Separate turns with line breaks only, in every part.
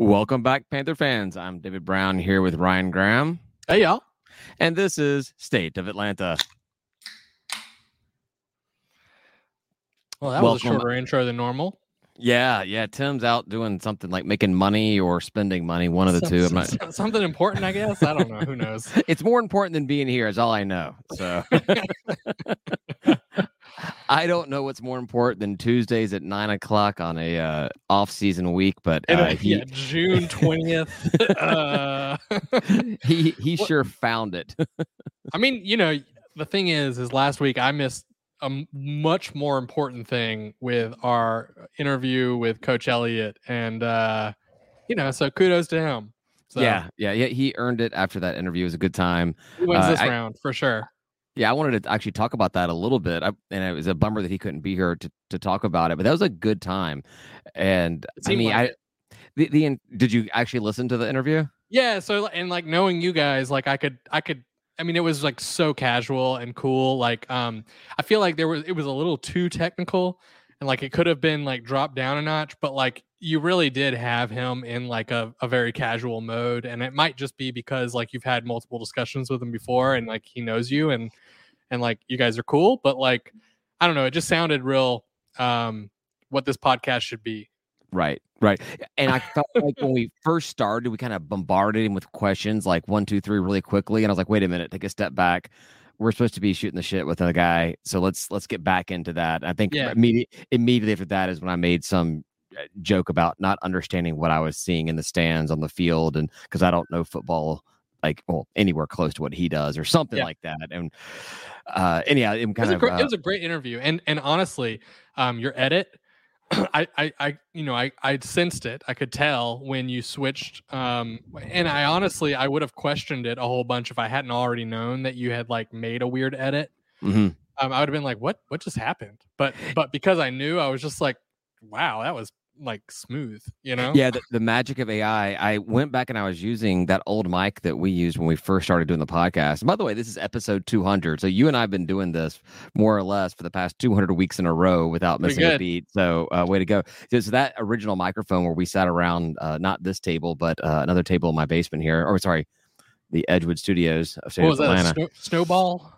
Welcome back, Panther fans. I'm David Brown here with Ryan Graham.
Hey, y'all.
And this is State of Atlanta.
Well, that was a shorter intro than normal.
Yeah, yeah. Tim's out doing something like making money or spending money, one of the two. I'm
not... Something important, I guess. I don't know. Who knows?
it's more important than being here, is all I know. So I don't know what's more important than Tuesdays at nine o'clock on a uh, off-season week, but uh,
he... yeah, June twentieth. uh...
he he what... sure found it.
I mean, you know, the thing is, is last week I missed a much more important thing with our interview with Coach Elliott, and uh, you know, so kudos to him. So,
yeah, yeah, yeah. He earned it after that interview. It was a good time.
He wins uh, this I, round for sure.
Yeah, I wanted to actually talk about that a little bit, I, and it was a bummer that he couldn't be here to, to talk about it. But that was a good time, and I mean, like I the, the did you actually listen to the interview?
Yeah, so and like knowing you guys, like I could I could I mean, it was like so casual and cool. Like, um, I feel like there was it was a little too technical, and like it could have been like dropped down a notch. But like, you really did have him in like a, a very casual mode, and it might just be because like you've had multiple discussions with him before, and like he knows you, and and like you guys are cool. But like, I don't know, it just sounded real. Um, what this podcast should be.
Right. Right. And I felt like when we first started, we kind of bombarded him with questions like one, two, three really quickly. And I was like, wait a minute, take a step back. We're supposed to be shooting the shit with a guy. So let's let's get back into that. I think yeah. immediately immediately after that is when I made some joke about not understanding what I was seeing in the stands on the field and because I don't know football like well anywhere close to what he does or something yeah. like that and uh anyhow it kind
it
of
great, uh, it was a great interview and and honestly um your edit I, I, I, you know, I, I sensed it. I could tell when you switched. Um, and I honestly, I would have questioned it a whole bunch if I hadn't already known that you had like made a weird edit.
Mm-hmm.
Um, I would have been like, what, what just happened? But, but because I knew, I was just like, wow, that was like smooth, you know?
Yeah, the, the, magic of AI. I went back and I was using that old mic that we used when we first started doing the podcast. And by the way, this is episode 200. So you and I have been doing this more or less for the past 200 weeks in a row without missing a beat. So uh, way to go. So that original microphone where we sat around, uh, not this table, but uh, another table in my basement here, or sorry, the Edgewood Studios of State of Atlanta.
Snow- snowball?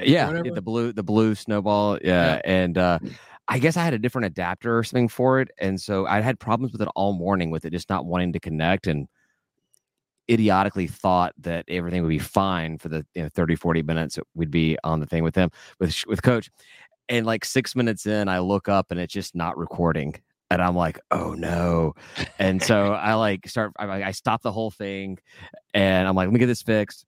Yeah, the blue, the blue snowball. Yeah, yeah. and uh, I guess I had a different adapter or something for it. And so I had problems with it all morning with it just not wanting to connect and idiotically thought that everything would be fine for the you know, 30, 40 minutes we'd be on the thing with him, with, with coach. And like six minutes in, I look up and it's just not recording. And I'm like, oh no. And so I like start, I, I stop the whole thing and I'm like, let me get this fixed.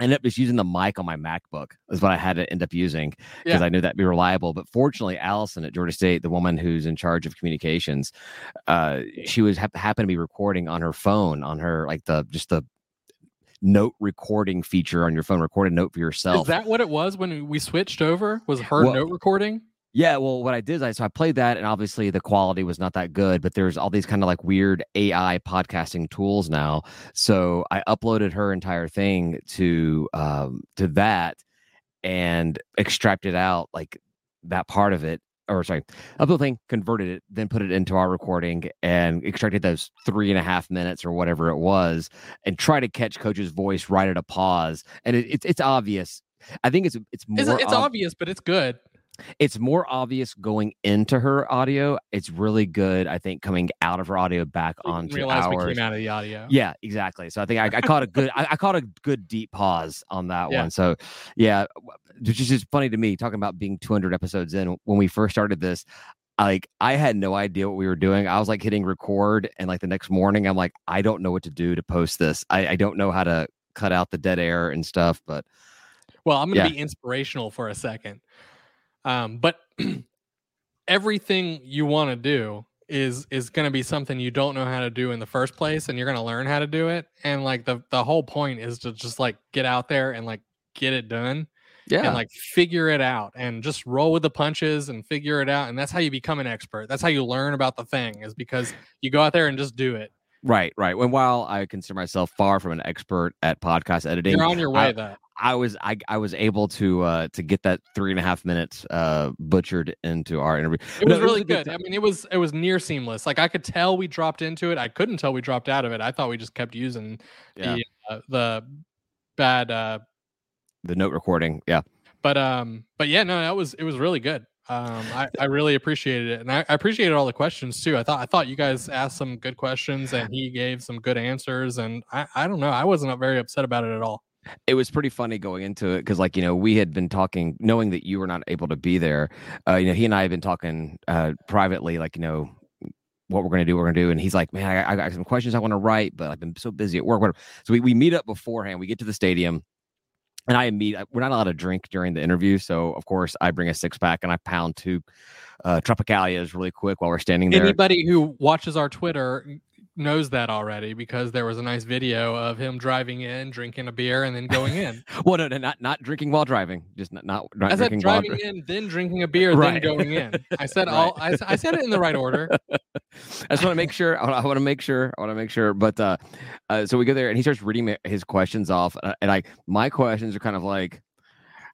I ended up just using the mic on my MacBook is what I had to end up using because yeah. I knew that'd be reliable. But fortunately, Allison at Georgia State, the woman who's in charge of communications, uh, she was ha- happened to be recording on her phone on her like the just the note recording feature on your phone, record a note for yourself.
Is that what it was when we switched over? Was her well, note recording?
Yeah, well, what I did is I so I played that, and obviously the quality was not that good. But there's all these kind of like weird AI podcasting tools now. So I uploaded her entire thing to um, to that and extracted out like that part of it, or sorry, upload thing, converted it, then put it into our recording and extracted those three and a half minutes or whatever it was, and try to catch Coach's voice right at a pause. And it, it's it's obvious. I think it's it's more.
It's, it's ob- obvious, but it's good
it's more obvious going into her audio. It's really good, I think, coming out of her audio back we onto ours.
We came out of the audio.
Yeah, exactly. So I think I, I caught a good, I, I, caught a good deep pause on that yeah. one. So yeah, which is just funny to me talking about being 200 episodes in. When we first started this, like I had no idea what we were doing. I was like hitting record, and like the next morning, I'm like, I don't know what to do to post this. I, I don't know how to cut out the dead air and stuff. But
well, I'm going to yeah. be inspirational for a second. Um, but everything you want to do is is going to be something you don't know how to do in the first place and you're going to learn how to do it. And like the the whole point is to just like get out there and like get it done
yeah.
and like figure it out and just roll with the punches and figure it out. And that's how you become an expert. That's how you learn about the thing is because you go out there and just do it
Right, right. And while I consider myself far from an expert at podcast editing,
You're on your way
I,
though.
I was I, I was able to uh to get that three and a half minutes uh butchered into our interview.
It
No,
was really
a good
good. I mean, it was it was near seamless. Like I could tell we dropped into it. I couldn't tell we dropped out of it. I thought we just kept using
Yeah,
the uh, the bad uh
the note recording. Yeah.
but um but yeah no that was it was really good um i i really appreciated it and I, I appreciated all the questions too i thought i thought you guys asked some good questions and he gave some good answers and i i don't know i wasn't very upset about it at all
it was pretty funny going into it because like you know we had been talking knowing that you were not able to be there uh you know he and i had been talking uh privately like you know what we're going to do we're going to do and he's like man I, I got some questions i want to write but i've been so busy at work whatever. so we, we meet up beforehand we get to the stadium and i immediately we're not allowed to drink during the interview so of course i bring a six pack and i pound two uh tropicalias really quick while we're standing there.
Anybody who watches our twitter knows that already because there was a nice video of him driving in drinking a beer and then going in
well no, no not not drinking while driving just not not, not
i said
drinking while
driving in then drinking a beer
Right.
then going in i said
Right.
all I, I said it in the right order
I just want to make sure. I want to make sure. I want to make sure. But uh, uh, so we go there, and he starts reading his questions off, and I my questions are kind of like,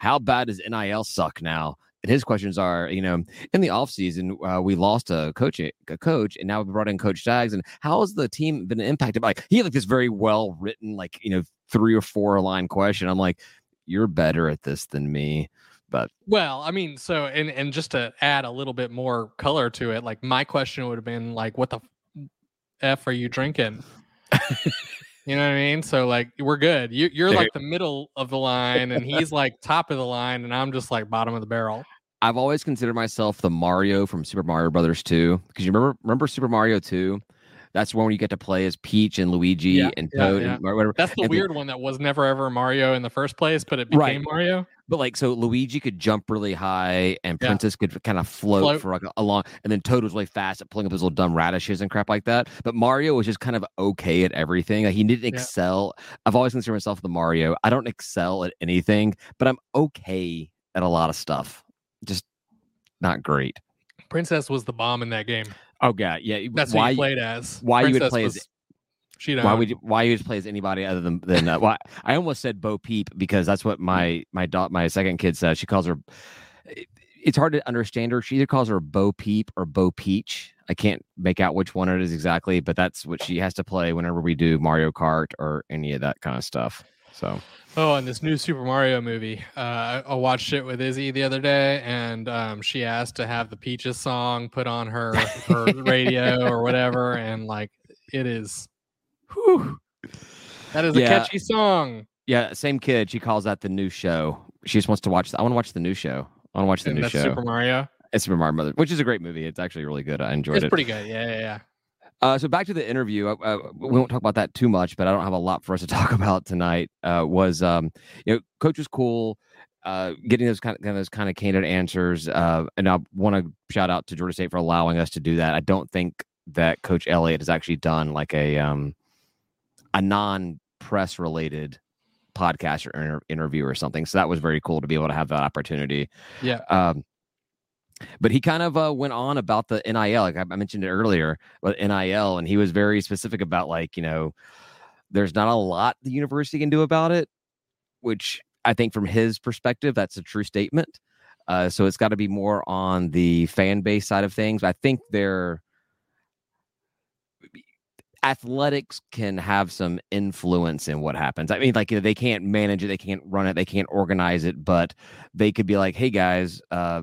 how bad does NIL suck now? And his questions are, you know, in the offseason, uh, we lost a coach, a coach, and now we brought in Coach Jags. And how has the team been impacted? Like he had like this very well written, like you know, three or four line question. I'm like, you're better at this than me. But
Well, I mean, so and and just to add a little bit more color to it, like my question would have been like, "What the f are you drinking?" you know what I mean? So like, we're good. You you're like the middle of the line, and he's like top of the line, and I'm just like bottom of the barrel.
I've always considered myself the Mario from Super Mario Brothers 2 because you remember remember Super Mario 2? That's one where you get to play as Peach and Luigi
Yeah,
and Toad
yeah.
and whatever.
That's the
And the-
weird one that was never ever Mario in the first place, but it became
Right.
Mario.
But like, so Luigi could jump really high, and
Yeah.
Princess could kind of float,
Float.
for like a, a long, and then Toad was really fast at pulling up his little dumb radishes and crap like that. But Mario was just kind of okay at everything. Like he didn't
Yeah.
excel. I've always considered myself the Mario. I don't excel at anything, but I'm okay at a lot of stuff. Just not great.
Princess was the bomb in that game.
Oh god, yeah.
That's
why
who you played as.
why you would
Princess
play as-
was- She
why would you, why you just play as anybody other than than uh, why I almost said Bo Peep because that's what my my dot my second kid says. She calls her. It's hard to understand her. She either calls her Bo Peep or Bo Peach. I can't make out which one it is exactly, but that's what she has to play whenever we do Mario Kart or any of that kind of stuff. So
Oh, and this new Super Mario movie. Uh, I- watched it with Izzy the other day, and um, she asked to have the Peaches song put on her her radio or whatever, and like it is, whew, that is a
Yeah.
catchy song.
yeah, same kid. She calls that the new show. She just wants to watch. I want to watch the new show. I want to watch the
And
new
that's
show.
Super Mario.
It's Super Mario Mother, which is a great movie. It's actually really good. I enjoyed
It's
it.
It's pretty good. Yeah, yeah, yeah.
Uh, so back to the interview. Uh, uh, we won't talk about that too much, but I don't have a lot for us to talk about tonight. Uh, was um, you know, coach was cool. Uh, getting those kind of, those kind of candid answers. Uh, and I want to shout out to Georgia State for allowing us to do that. I don't think that Coach Elliott has actually done like a um, a non press related podcast or inter- interview or something. So that was very cool to be able to have that opportunity.
Yeah.
Um, but he kind of uh, went on about the NIL, like I mentioned it earlier, but NIL, and he was very specific about like you know, there's not a lot the university can do about it, which I think from his perspective that's a true statement. Uh, so it's got to be more on the fan base side of things. I think they're athletics can have some influence in what happens. I mean, like you know, they can't manage it, they can't run it, they can't organize it, but they could be like, "Hey guys, uh,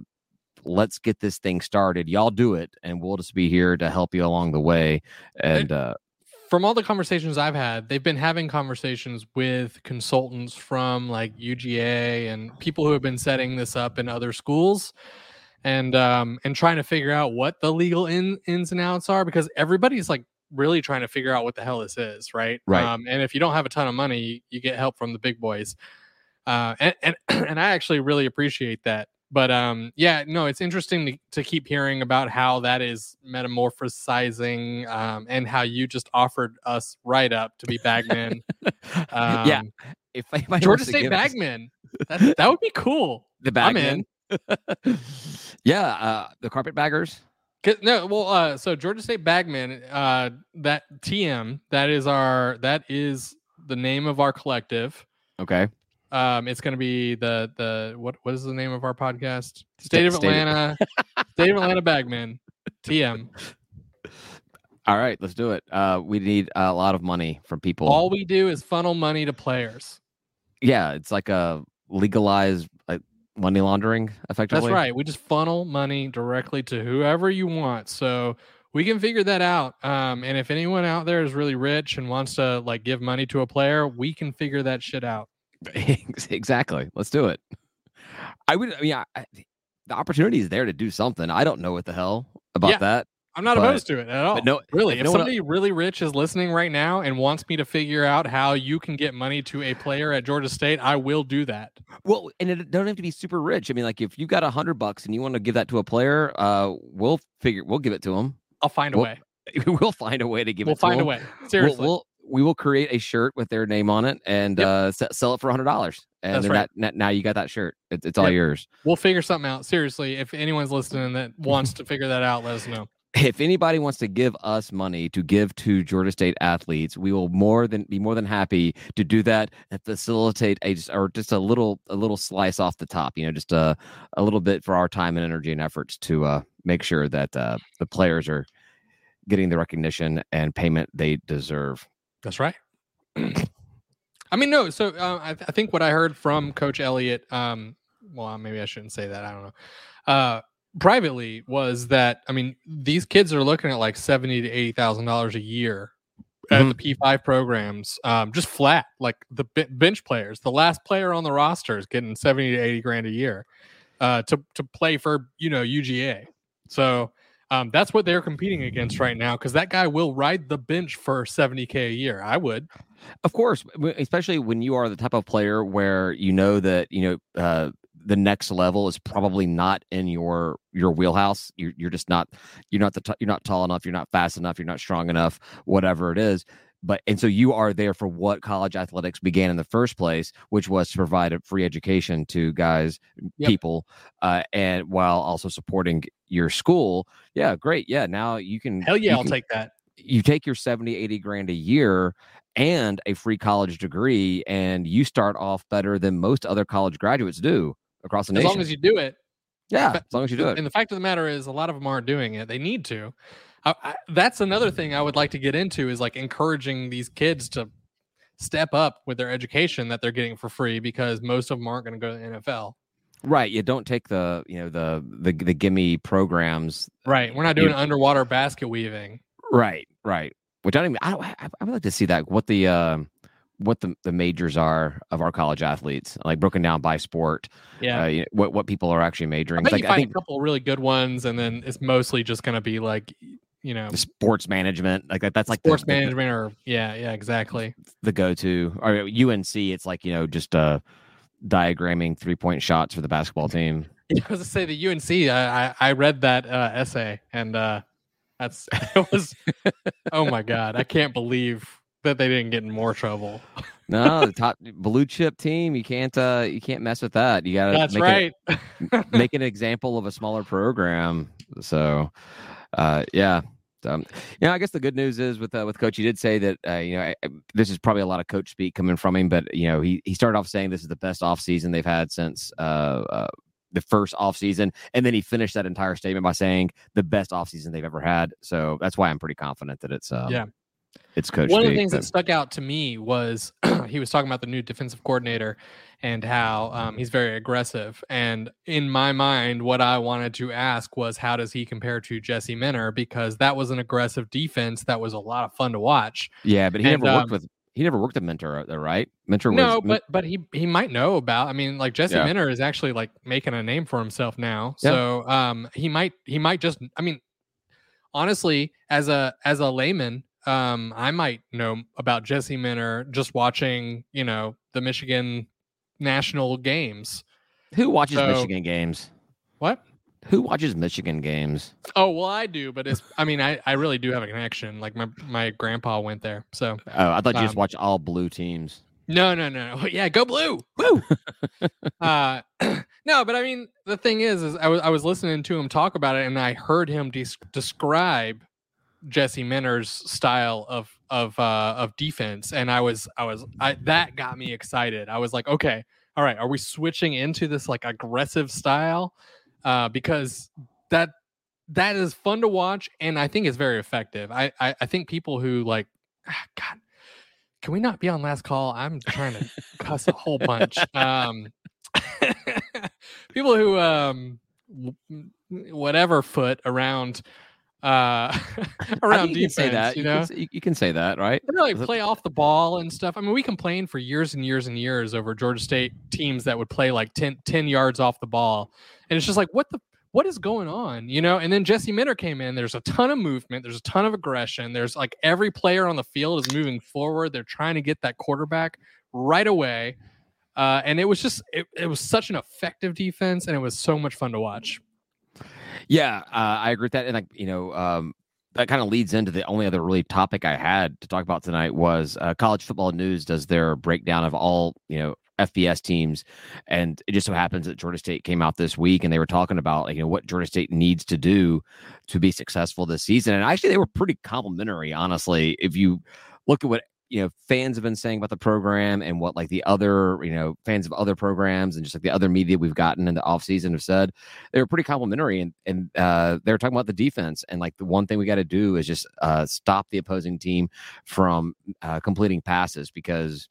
let's get this thing started. Y'all do it, and we'll just be here to help you along the way." And uh,
From all the conversations I've had, they've been having conversations with consultants from like UGA and people who have been setting this up in other schools. And um and trying to figure out what the legal in, ins and outs are because everybody's like really trying to figure out what the hell this is, right?
Right.
Um, and if you don't have a ton of money, you get help from the big boys. Uh, and, and and I actually really appreciate that. But um, yeah, no, it's interesting to, to keep hearing about how that is metamorphosizing, um, and how you just offered us right up to be bagmen. Um,
yeah, if anybody
Georgia
wants to
State bagmen. That that would be cool.
the
I'm
bagmen, yeah, uh, the carpetbaggers.
No, well, uh, so Georgia State Bagman, uh, that TM, that is our, that is the name of our collective.
Okay.
Um, it's going to be the the what what is the name of our podcast? State of
State-
Atlanta, State of Atlanta Bagman, TM.
All right, let's do it. Uh, we need a lot of money from people.
All we do is funnel money to players.
yeah, it's like a legalized like money laundering, effectively.
That's right. We just funnel money directly to whoever you want. So we can figure that out. Um, and if anyone out there is really rich and wants to like give money to a player, we can figure that shit out.
exactly. Let's do it. I would. I mean, I, the opportunity is there to do something. I don't know what the hell about
Yeah.
that,
I'm not
But-
opposed to it at all.
but no,
Really,
if no one-
somebody really rich is listening right now and wants me to figure out how you can get money to a player at Georgia State, I will do that.
Well, and it don't have to be super rich. I mean, like if you got a hundred bucks and you want to give that to a player, uh, we'll figure we'll give it to him.
I'll find a
Well,
way.
we'll find a way to give it.
We'll
it to
find a
him.
way.
We'll-
Seriously.
We'll, we will create a shirt with their name on it and
Yep.
uh, sell it for a hundred dollars. And
That's right.
that, now you got that shirt. It's, it's all
Yep.
yours.
We'll figure something out. Seriously, if anyone's listening that wants to figure that out, let us know.
If anybody wants to give us money to give to Georgia State athletes, we will more than be more than happy to do that and facilitate a or just a little a little slice off the top. You know, just a a little bit for our time and energy and efforts to uh, make sure that uh, the players are getting the recognition and payment they deserve.
That's right. I mean, no. So uh, I, I think what I heard from Coach Elliott, um, well, maybe I shouldn't say that. I don't know. Uh, privately, was that I mean, these kids are looking at like seventy to eighty thousand dollars a year at the P five programs, um, just flat. Like the be- bench players, the last player on the roster is getting seventy to eighty grand a year uh, to to play for you know UGA. So um, that's what they're competing against right now because that guy will ride the bench for 70k a year. I would.
Of course, especially when you are the type of player where you know that you know uh, the next level is probably not in your your wheelhouse. You're, you're just not you're not the t- you're not tall enough. You're not fast enough. You're not strong enough. Whatever it is. But and so you are there for what college athletics began in the first place, which was to provide a free education to guys,
Yep.
people, uh, and while also supporting your school. Yeah, great. Yeah, now you can
Hell yeah, I'll
can-
take that.
you take your 70 80 grand a year and a free college degree and you start off better than most other college graduates do across the nation.
As long as you do it.
yeah as long as you do it
And the fact of the matter is, a lot of them aren't doing it. They need to. I, I, that's another thing I would like to get into is like encouraging these kids to step up with their education that they're getting for free because most of them aren't going to go to the NFL.
right you don't take the you know the the, the gimme programs
Right. We're not
You-
doing underwater basket weaving.
right right which i don't even i I, I would like to see that what the um what the, the majors are of our college athletes like broken down by sport
Yeah.
uh, you know, what what people are actually
I
majoring
bet
like
you
i
find
think
a couple really good ones, and then it's mostly just going to be like, you know,
sports management like that that's like
sports
the- the-
management or yeah, yeah, exactly.
the go-to or UNC it's like you know just uh diagramming three-point shots for the basketball team
I was to say the UNC. I I, I read that uh, essay, and uh, that's it was. oh my god, I can't believe that they didn't get in more trouble.
no the top blue chip team you can't uh you can't mess with that you gotta
That's
make
right.
it, make an example of a smaller program so uh yeah um, you know, I guess the good news is with uh, with coach, he did say that uh, you know I, I- this is probably a lot of coach speak coming from him, but you know he he started off saying this is the best off season they've had since uh, uh, the first off season, and then he finished that entire statement by saying the best off season they've ever had. So that's why I'm pretty confident that it's um,
Yeah.
It's coach.
One of the things
but-
that stuck out to me was he was talking about the new defensive coordinator and how um, he's very aggressive. And in my mind, what I wanted to ask was, how does he compare to Jesse Minter? Because that was an aggressive defense that was a lot of fun to watch.
yeah, but he
and,
never worked
um,
with he never worked a mentor, though, right? Minter was
No, but but he he might know about. I mean, like Jesse
Yeah.
Minter is actually like making a name for himself now.
Yeah.
So um he might he might just I mean honestly as a as a layman um I might know about Jesse Minter just watching, you know, the Michigan national games.
who watches
so-
Michigan games?
What?
Who watches Michigan games?
Oh, well I do, but it's I mean I I really do have a connection. Like my my grandpa went there. So
Oh, I thought you just
Um,
watch all blue teams.
No, no, no. Yeah, go blue. Woo. uh, no, but I mean, the thing is, is I was I was listening to him talk about it, and I heard him de- describe Jesse Minter's style of of uh, of defense, and I was I was I that got me excited. I was like, okay, all right, are we switching into this like aggressive style? Uh, because that that is fun to watch, and I think it's very effective. I I, I think people who like, ah, God, can we not be on last call? I'm trying to cuss a whole bunch. Um, people who um whatever foot around uh around
you
defense,
can say that.
you
You,
know,
can, you, you can say that, right?
they like play off the ball and stuff. I mean, we complained for years and years and years over Georgia State teams that would play like 10, 10 yards off the ball. And it's just like, what the what is going on? You know, and then Jesse Minter came in. There's a ton of movement, there's a ton of aggression. There's like every player on the field is moving forward. They're trying to get that quarterback right away. Uh, and it was just it, it was such an effective defense and it was so much fun to watch.
Yeah, uh, I agree with that. And like you know, um, that kind of leads into the only other really topic I had to talk about tonight was uh, college football news does their breakdown of all you know FBS teams, and it just so happens that Georgia State came out this week and they were talking about like, you know what Georgia State needs to do to be successful this season. And actually, they were pretty complimentary, honestly. If you look at what you know fans have been saying about the program and what like the other you know fans of other programs and just like the other media we've gotten in the offseason have said they were pretty complimentary and and uh they were talking about the defense and like the one thing we got to do is just uh stop the opposing team from uh completing passes because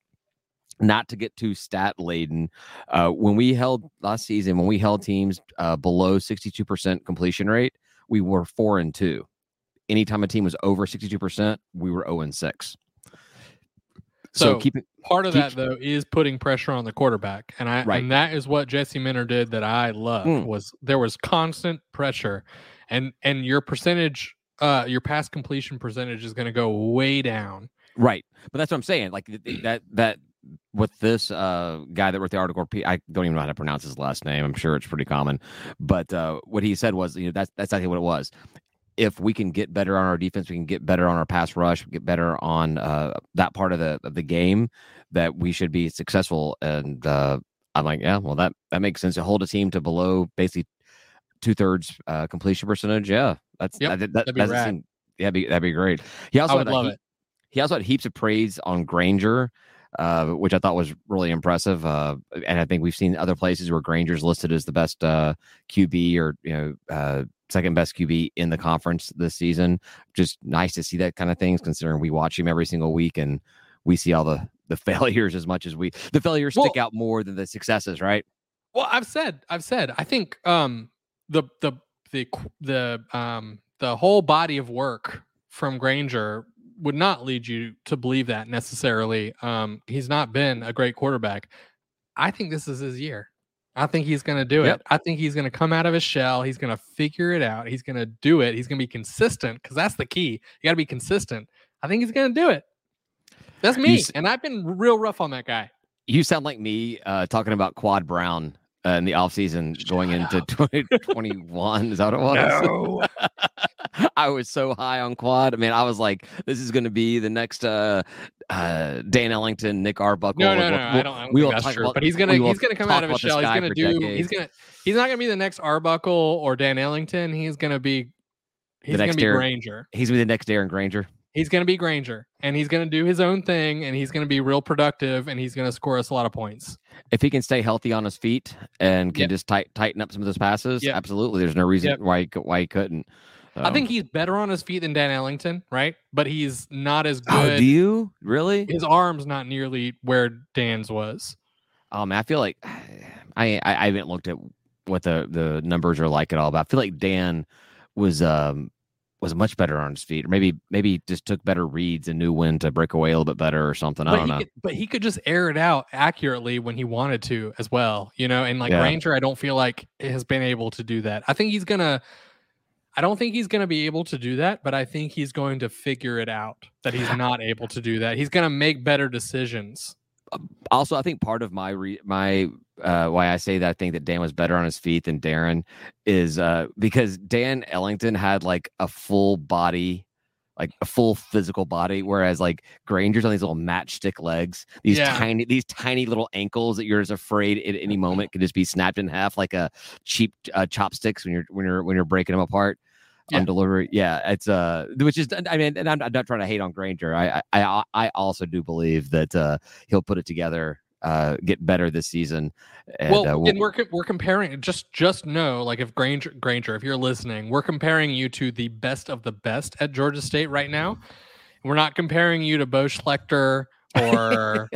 not to get too stat laden uh when we held last season when we held teams uh below 62% completion rate we were 4 and 2 anytime a team was over 62% we were 0 and 6 so,
So,
keep it
Part of
keep-
that though is putting pressure on the quarterback, and I
Right.
and that is what Jesse Minter did that I loved
Mm.
was there was constant pressure, and and your percentage, uh, your pass completion percentage is going to go way down.
Right, but that's what I'm saying. Like th- th- that that with this uh guy that wrote the article, I don't even know how to pronounce his last name. I'm sure it's pretty common, but uh, what he said was, you know, that's that's exactly what it was. If we can get better on our defense, we can get better on our pass rush, get better on uh, that part of the of the game, that we should be successful. And uh, I'm like, yeah, well, that that makes sense. To hold a team to below basically two thirds uh, completion percentage, yeah, that's
Yep,
that, that,
that'd be
seem- yeah, be, that'd be great. He also
I would
had
love
heap-
it.
he also had heaps of praise on Grainger, uh, which I thought was really impressive. Uh, and I think we've seen other places where Grainger's listed as the best uh, QB or you know uh, second best QB in the conference this season. Just nice to see that kind of things, considering we watch him every single week and we see all the the failures as much as we the failures stick
Well-
out more than the successes, right?
Well, I've said, I've said, I think um, the the the the um, the whole body of work from Grainger would not lead you to believe that necessarily. Um, he's not been a great quarterback. I think this is his year. I think he's going to do
Yep.
it. I think he's going to come out of his shell. He's going to figure it out. He's going to do it. He's going to be consistent because that's the key. You got to be consistent. I think he's going to do it. That's me,
s-
and I've been real rough on that guy.
You sound like me uh, talking about Quad Brown uh, in the offseason going
Shut
into 2021. Is that what it was? I was so high on quad. I mean, I was like, this is going to be the next uh, uh, Dan Ellington, Nick Arbuckle.
No, no, no.
we'll-
I don't, I don't
we will
that's true.
about-
but he's gonna he's gonna come out of his shell. He's gonna do. He's gonna. He's not gonna be the next Arbuckle or Dan Ellington. He's gonna be. He's gonna
next
be
Darren-
Grainger.
He's going to be the next Darren Grainger.
He's gonna be Grainger, and he's gonna do his own thing, and he's gonna be real productive, and he's gonna score us a lot of points.
If he can stay healthy on his feet and can
Yep.
just tight, tighten up some of those passes,
Yep.
absolutely. There's no reason
Yep.
why he, why he couldn't.
I think he's better on his feet than Dan Ellington, right? But he's not as
Oh,
good.
do you really?
his arm's not nearly where Dan's was.
Oh man, I feel like I, I I haven't looked at what the the numbers are like at all, but I feel like Dan was um was much better on his feet, or maybe maybe just took better reads and knew when to break away a little bit better or something. I
but
don't
he
know.
Could, but he could just air it out accurately when he wanted to as well, you know. And like
Yeah.
Ranger, I don't feel like has been able to do that. I think he's gonna. I don't think he's gonna be able to do that, but I think he's going to figure it out that he's not able to do that. He's gonna make better decisions.
also, I think part of my re- my uh, why I say that I think that Dan was better on his feet than Darren is uh, because Dan Ellington had like a full body like a full physical body, whereas like Grainger's on these little matchstick legs, these
Yeah.
tiny, these tiny little ankles that you're just afraid at any moment could just be snapped in half like a cheap uh, chopsticks when you're when you're when you're breaking them apart
Yeah.
on delivery. Yeah, it's uh, which is I mean, and I'm, I'm not trying to hate on Grainger. I I I, I also do believe that uh, he'll put it together, uh, get better this season. And,
well,
uh,
and we're we're comparing. Just just know, like if Grainger Grainger, if you're listening, we're comparing you to the best of the best at Georgia State right now. We're not comparing you to Bo Schlechter or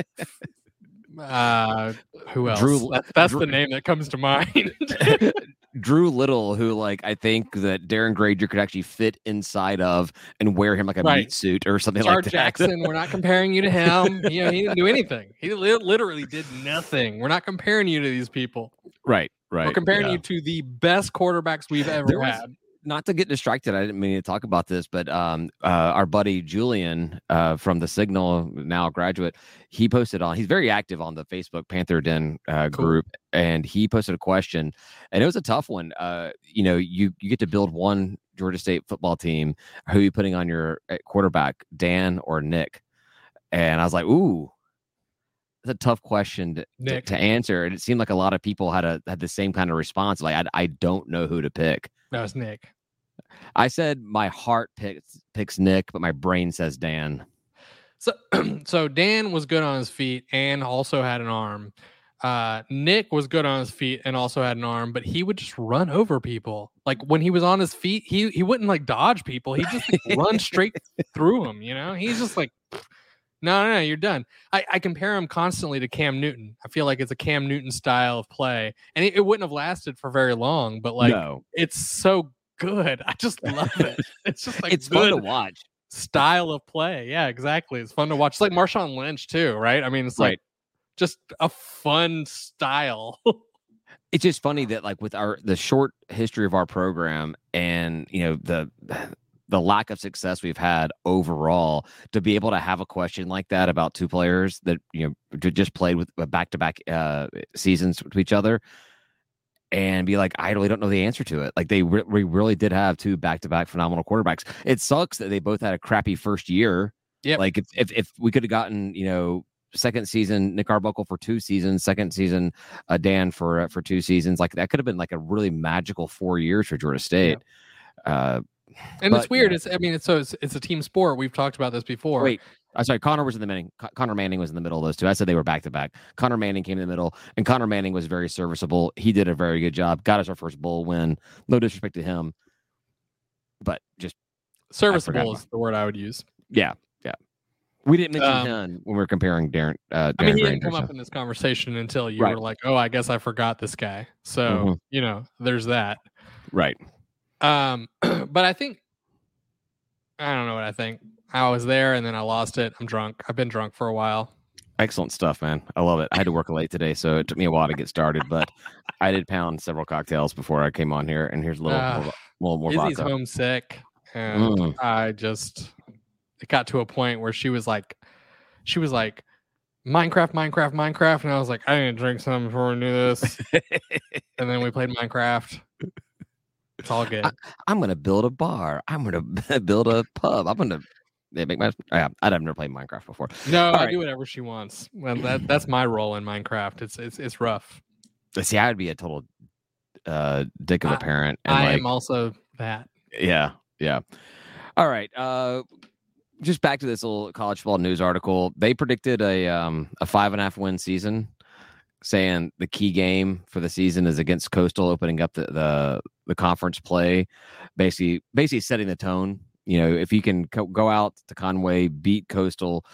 uh, who else?
Drew-
That's, that's
Drew-
the name that comes to mind.
Drew Little, who like I think that Darren Grainger could actually fit inside of and wear him like a
Right.
meat suit or something
Jar
like that.
Jackson, we're not comparing you to him. You know, he didn't do anything. He li- literally did nothing. We're not comparing you to these people.
right, right.
We're comparing
yeah.
you to the best quarterbacks we've ever
was-
had.
Not to get distracted, I didn't mean to talk about this, but um, uh, our buddy Julian uh, from the Signal, now a graduate, he posted on. He's very active on the Facebook Panther Den uh,
Cool.
group, and he posted a question, and it was a tough one. Uh, you know, you you get to build one Georgia State football team. Who are you putting on your uh, quarterback, Dan or Nick? And I was like, ooh. It's a tough question to, to, to answer, and it seemed like a lot of people had a had the same kind of response. Like, I, I don't know who to pick.
That was Nick.
I said my heart picks picks Nick, but my brain says Dan.
So, so Dan was good on his feet and also had an arm. Uh, Nick was good on his feet and also had an arm, but he would just run over people. Like when he was on his feet, he he wouldn't like dodge people. He just like, run straight through them. You know, he's just like, no, no, no, you're done. I, I compare him constantly to Cam Newton. I feel like it's a Cam Newton style of play, and it, it wouldn't have lasted for very long. But like,
no,
it's so good. I just love it. It's just like
it's fun to watch.
style of play. Yeah, exactly. It's fun to watch. It's like Marshawn Lynch too, right? I mean, it's like just a fun style.
It's just funny that like with our the short history of our program and you know the the lack of success we've had overall to be able to have a question like that about two players that you know just played with back to back seasons to each other and be like I really don't know the answer to it. Like they re- we really did have two back to back phenomenal quarterbacks. It sucks that they both had a crappy first year.
Yep.
like if if, if we could have gotten you know second season Nick Arbuckle for two seasons second season uh, Dan for uh, for two seasons like that could have been like a really magical four years for Georgia State. Uh
and it's weird.
yeah.
It's I mean, it's so it's, it's a team sport. We've talked about this before.
Wait, I'm sorry. Conner was in the Manning. Conner Manning was in the middle of those two. I said they were back to back. Conner Manning came in the middle, and Conner Manning was very serviceable. He did a very good job. Got us our first bowl win. No disrespect to him, but just
serviceable is the word I would use.
yeah, yeah. We didn't mention
Um,
him when we were comparing Darren. Uh,
I mean,
Darren
he didn't come up in this conversation until you
Right.
were like, "Oh, I guess I forgot this guy." So
Mhm.
you know, there's that.
right.
Um, but I think I don't know what I think. I was there and then I lost it. I'm drunk. I've been drunk for a while.
Excellent stuff, man. I love it. I had to work late today, so it took me a while to get started, but I did pound several cocktails before I came on here. And here's a little,
Ah,
little, little more
Izzy's
vodka.
homesick, and
Mm.
I just it got to a point where she was like, she was like, Minecraft, Minecraft, Minecraft, and I was like, I need to drink some before we do this, and then we played Minecraft. It's all good.
I'm gonna build a bar. I'm gonna build a pub. I'm gonna yeah, make my. Yeah, I'd have never played Minecraft before.
No, I
right.
do whatever she wants. Well, that that's my role in Minecraft. It's it's it's rough.
See, I would be a total uh dick of a
I-
parent. And
I
like,
am also that.
yeah, yeah. All right. Uh just back to this little college football news article. They predicted a um a five and a half win season, saying the key game for the season is against Coastal, opening up the the, the conference play, basically basically setting the tone. You know, if you can co- go out to Conway, beat Coastal,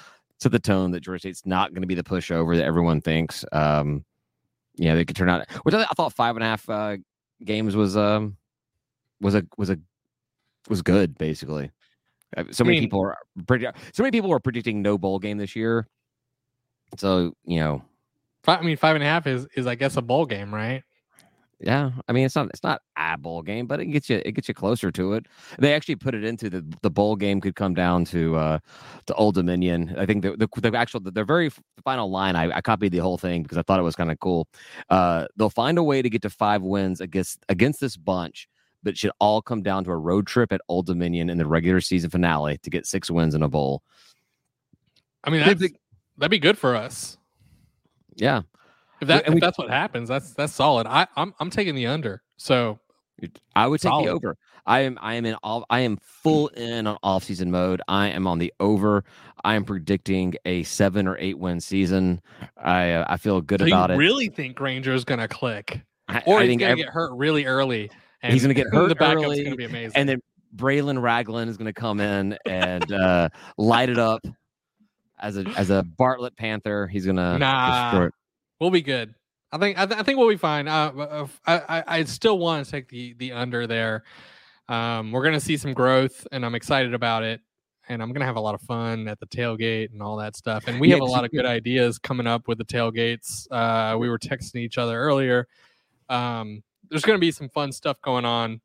set the tone that Georgia State's not going to be the pushover that everyone thinks. Um, you know, they could turn out. Which I, I thought five and a half uh, games was um was a was a was good basically. Uh, So many
mean-
people are predi- so many people are predicting no bowl game this year. So you know,
Fi- I mean, five and a half is is I guess a bowl game, right?
yeah. I mean, it's not it's not a bowl game, but it gets you it gets you closer to it. They actually put it into the the bowl game could come down to uh to Old Dominion. I think the the, the actual the, the very final line I, I copied the whole thing because I thought it was kind of cool. Uh, they'll find a way to get to five wins against against this bunch. but it should all come down to a road trip at Old Dominion in the regular season finale to get six wins in a bowl.
I mean, that's, that'd be good for us.
Yeah.
If that if we, that's what happens, that's that's solid. I I'm I'm taking the under. So
I would take the over. I am I am in all I am full in on off season mode. I am on the over. I am predicting a seven or eight win season. I uh, I feel good
so
about
you
it.
Really think Grainger is going to click, I, or I he's going to get hurt really early.
And he's going to get hurt
the backup's
early,
going to be amazing.
and then Braylon Ragland is going to come in and uh, light it up as a as a Bartlett Panther. He's going to
nah. We'll be good. I think I, th- I think we'll be fine. Uh, I, I I still want to take the the under there. Um, we're gonna see some growth, and I'm excited about it. And I'm gonna have a lot of fun at the tailgate and all that stuff. And we have a lot of good ideas coming up with the tailgates. Uh, we were texting each other earlier. Um, there's gonna be some fun stuff going on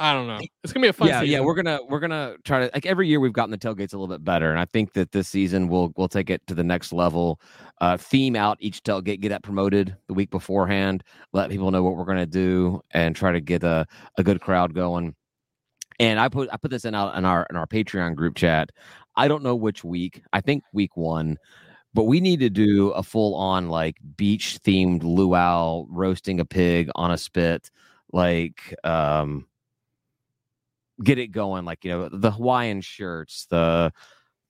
I don't know. It's gonna be a fun.
Yeah,
season.
yeah. We're gonna we're gonna try to like every year we've gotten the tailgates a little bit better, and I think that this season we'll we'll take it to the next level. Uh, theme out each tailgate, get that promoted the week beforehand, let people know what we're gonna do, and try to get a a good crowd going. And I put I put this in out in our in our Patreon group chat. I don't know which week. I think week one but we need to do a full on like beach themed luau roasting a pig on a spit like um get it going. Like, you know, the Hawaiian shirts, the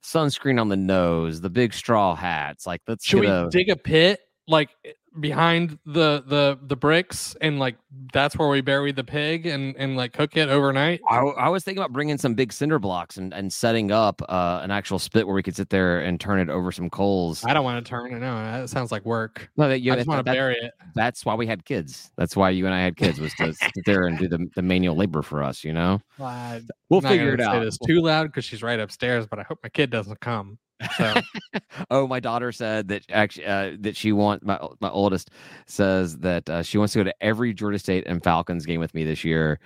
sunscreen on the nose, the big straw hats. Like, let's
should we
a...
dig a pit like eh, behind the the the bricks and like that's where we bury the pig and and like cook it overnight.
I, I was thinking about bringing some big cinder blocks and and setting up uh an actual spit where we could sit there and turn it over some coals.
I don't want to turn it no that sounds like work.
No that
you I just want to bury it.
that's why we had kids. That's why you and i had kids was to sit there and do the, the manual labor for us you know?
Well,
we'll figure it out.
it's too loud because she's right upstairs but i hope my kid doesn't come so.
oh, my daughter said that actually uh, that she wants my my oldest says that uh, she wants to go to every Georgia State and Falcons game with me this year,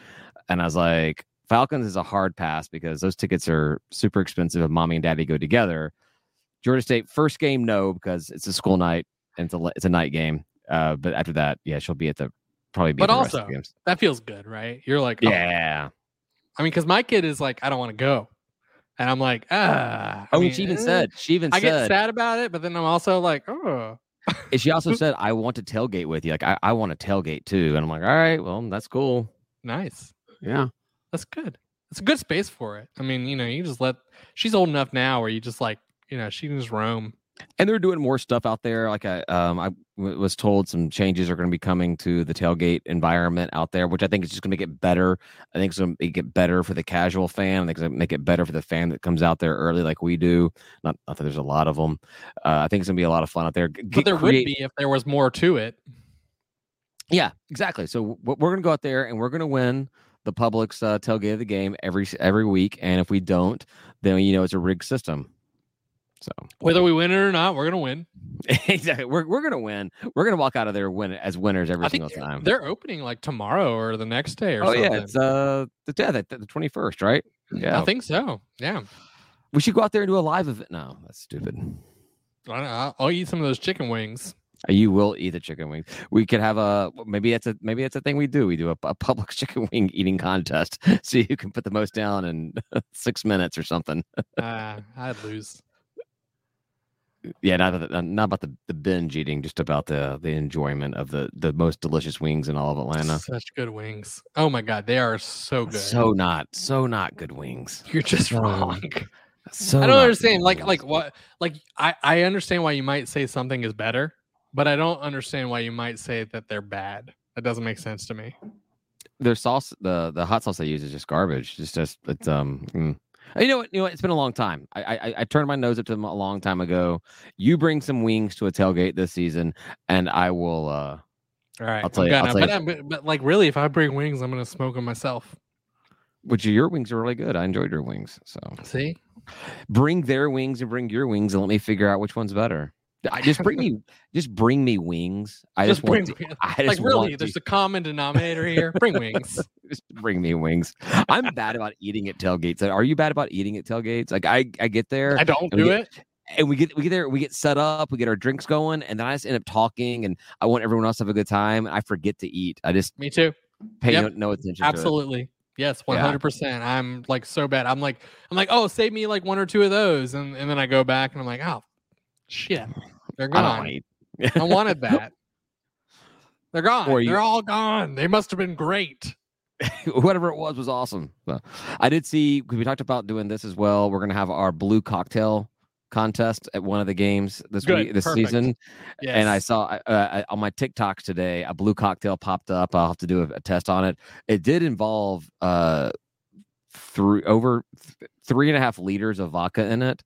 and I was like, Falcons is a hard pass because those tickets are super expensive if mommy and daddy go together. Georgia State first game no because it's a school night and it's a it's a night game. Uh, but after that, yeah, she'll be at the probably be.
But also, that feels good, right? You're like,
oh. yeah.
I mean, because my kid is like, I don't want to go. And I'm like, ah.
Oh, I mean, she even said, she even said
I
said,
get sad about it, but then I'm also like, oh.
and she also said, I want to tailgate with you. Like, I, I want to tailgate too. And I'm like, all right, well, that's cool.
Nice.
Yeah.
That's good. It's a good space for it. I mean, you know, you just let, she's old enough now where you just like, you know, she can just roam
and they're doing more stuff out there. Like I, um, I w- was told some changes are going to be coming to the tailgate environment out there, which I think is just going to get better. I think it's going to get better for the casual fan. I think it's going to make it better for the fan that comes out there early, like we do. Not, not that there's a lot of them. Uh, I think it's going to be a lot of fun out there.
Get, but there create... would be if there was more to it.
Yeah, exactly. So we're going to go out there and we're going to win the public's uh, tailgate of the game every every week. And if we don't, then you know it's a rigged system. So
whether we win it or not, we're gonna win.
exactly. We're we're gonna win. We're gonna walk out of there win as winners every I single time.
They're opening like tomorrow or the next day or
oh,
something.
yeah, it's uh the yeah, the twenty first, right? Yeah,
I think so. Yeah.
We should go out there and do a live event. No, that's stupid.
I'll, I'll eat some of those chicken wings.
Uh, you will eat the chicken wings. We could have a maybe that's a maybe that's a thing we do. We do a, a public chicken wing eating contest. See who can put the most down in six minutes or something.
uh, I'd lose
yeah, not not about the, the binge eating, just about the the enjoyment of the the most delicious wings in all of Atlanta.
Such good wings. Oh my god, they are so good.
So not so not good wings.
You're just wrong. So I don't understand. Like wings. like what? Like I I understand why you might say something is better, but I don't understand why you might say that they're bad. That doesn't make sense to me.
Their sauce, the the hot sauce they use is just garbage. It's just it's um. Mm you know what? You know what? It's been a long time. I, I I turned my nose up to them a long time ago. You bring some wings to a tailgate this season, and I will. uh
All right, I'll tell you. I'll tell but, you. But, but like, really, if I bring wings, I'm gonna smoke them myself.
Which your wings are really good. I enjoyed your wings. So
see,
bring their wings and bring your wings, and let me figure out which one's better. I just bring me, just bring me wings. I just, just bring, want to, I
just like really. There's a common denominator here. Bring wings.
just bring me wings. I'm bad about eating at tailgates. Are you bad about eating at tailgates? Like I, I get there.
I don't do
get,
it.
And we get we get there, we get set up, we get our drinks going, and then I just end up talking, and I want everyone else to have a good time. I forget to eat. I just
me too.
pay
Yep.
no, no attention.
Absolutely. Yes, one hundred percent. I'm like so bad. I'm like, I'm like, oh, save me like one or two of those, and and then I go back and I'm like, oh, shit, they're gone.
eat.
I wanted that. They're gone.
You-
They're all gone. They must have been great.
whatever it was was awesome. So, I did see we talked about doing this as well. We're gonna have our blue cocktail contest at one of the games this
Good,
week this
perfect.
season.
Yes.
And I saw uh, uh, on my TikToks today a blue cocktail popped up. I'll have to do a, a test on it. It did involve uh three over th- three and a half liters of vodka in it.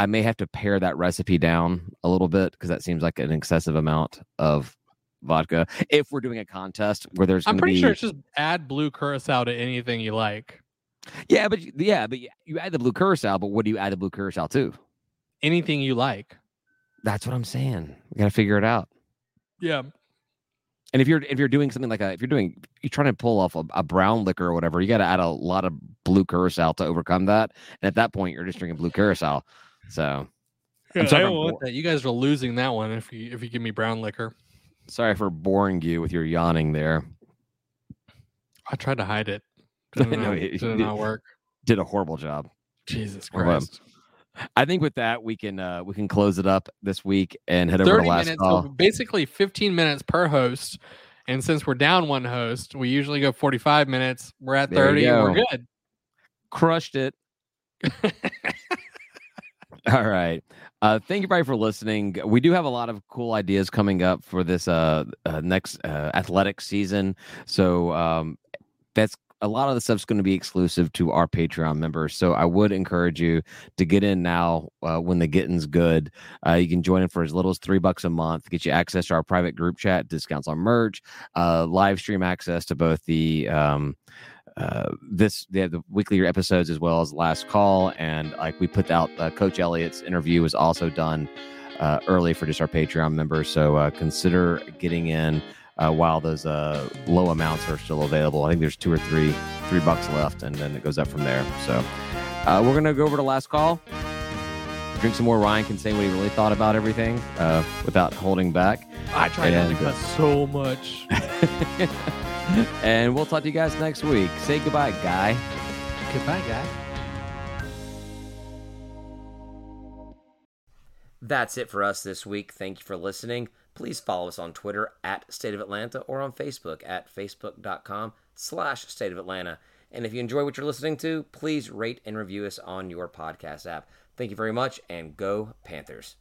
I may have to pare that recipe down a little bit because that seems like an excessive amount of vodka. If we're doing a contest where there's,
I'm pretty
be,
sure it's just add blue curacao to anything you like.
Yeah, but yeah, but you- you add the blue curacao, but what do you add the blue curacao to?
Anything you like.
That's what I'm saying. We gotta figure it out.
Yeah.
And if you're if you're doing something like a if you're doing you're trying to pull off a, a brown liquor or whatever, you got to add a lot of blue curacao to overcome that. And at that point, you're just drinking blue curacao. So
Yeah,
sorry
I
I'm
don't want
bo-
that. You guys are losing that one if you if you give me brown liquor.
sorry for boring you with your yawning there.
I tried to hide it. Did
No,
not,
it-
did
it-
not work.
Did a horrible job.
Jesus Christ.
I think with that we can uh we can close it up this week and head over to
30
last
minutes,
call.
so basically 15 minutes per host. And since we're down one host, we usually go 45 minutes. We're at
There
30
you
and we're good.
Crushed it. All right. Uh, thank you, everybody, for listening. We do have a lot of cool ideas coming up for this uh, uh, next uh, athletic season. So um, that's a lot of the stuff's going to be exclusive to our Patreon members. So I would encourage you to get in now uh, when the getting's good. Uh, you can join in for as little as three bucks a month, get you access to our private group chat, discounts on merch, uh, live stream access to both the um, uh, this they have the weekly episodes as well as last call and like we put out uh, coach elliott's interview was also done uh, early for just our patreon members. So uh, consider getting in uh, while those uh, low amounts are still available. I think there's two or three three bucks left and then it goes up from there. So uh, we're gonna go over to last call drink some more ryan can say what he really thought about everything uh, without holding back.
I tried not to
And-
cuss so much.
and we'll talk to you guys next week say goodbye guy
Goodbye, guy.
That's it for us this week. Thank you for listening. Please follow us on Twitter at State of Atlanta or on Facebook at facebook.com slash State of Atlanta. And if you enjoy what you're listening to, please rate and review us on your podcast app. Thank you very much and go Panthers.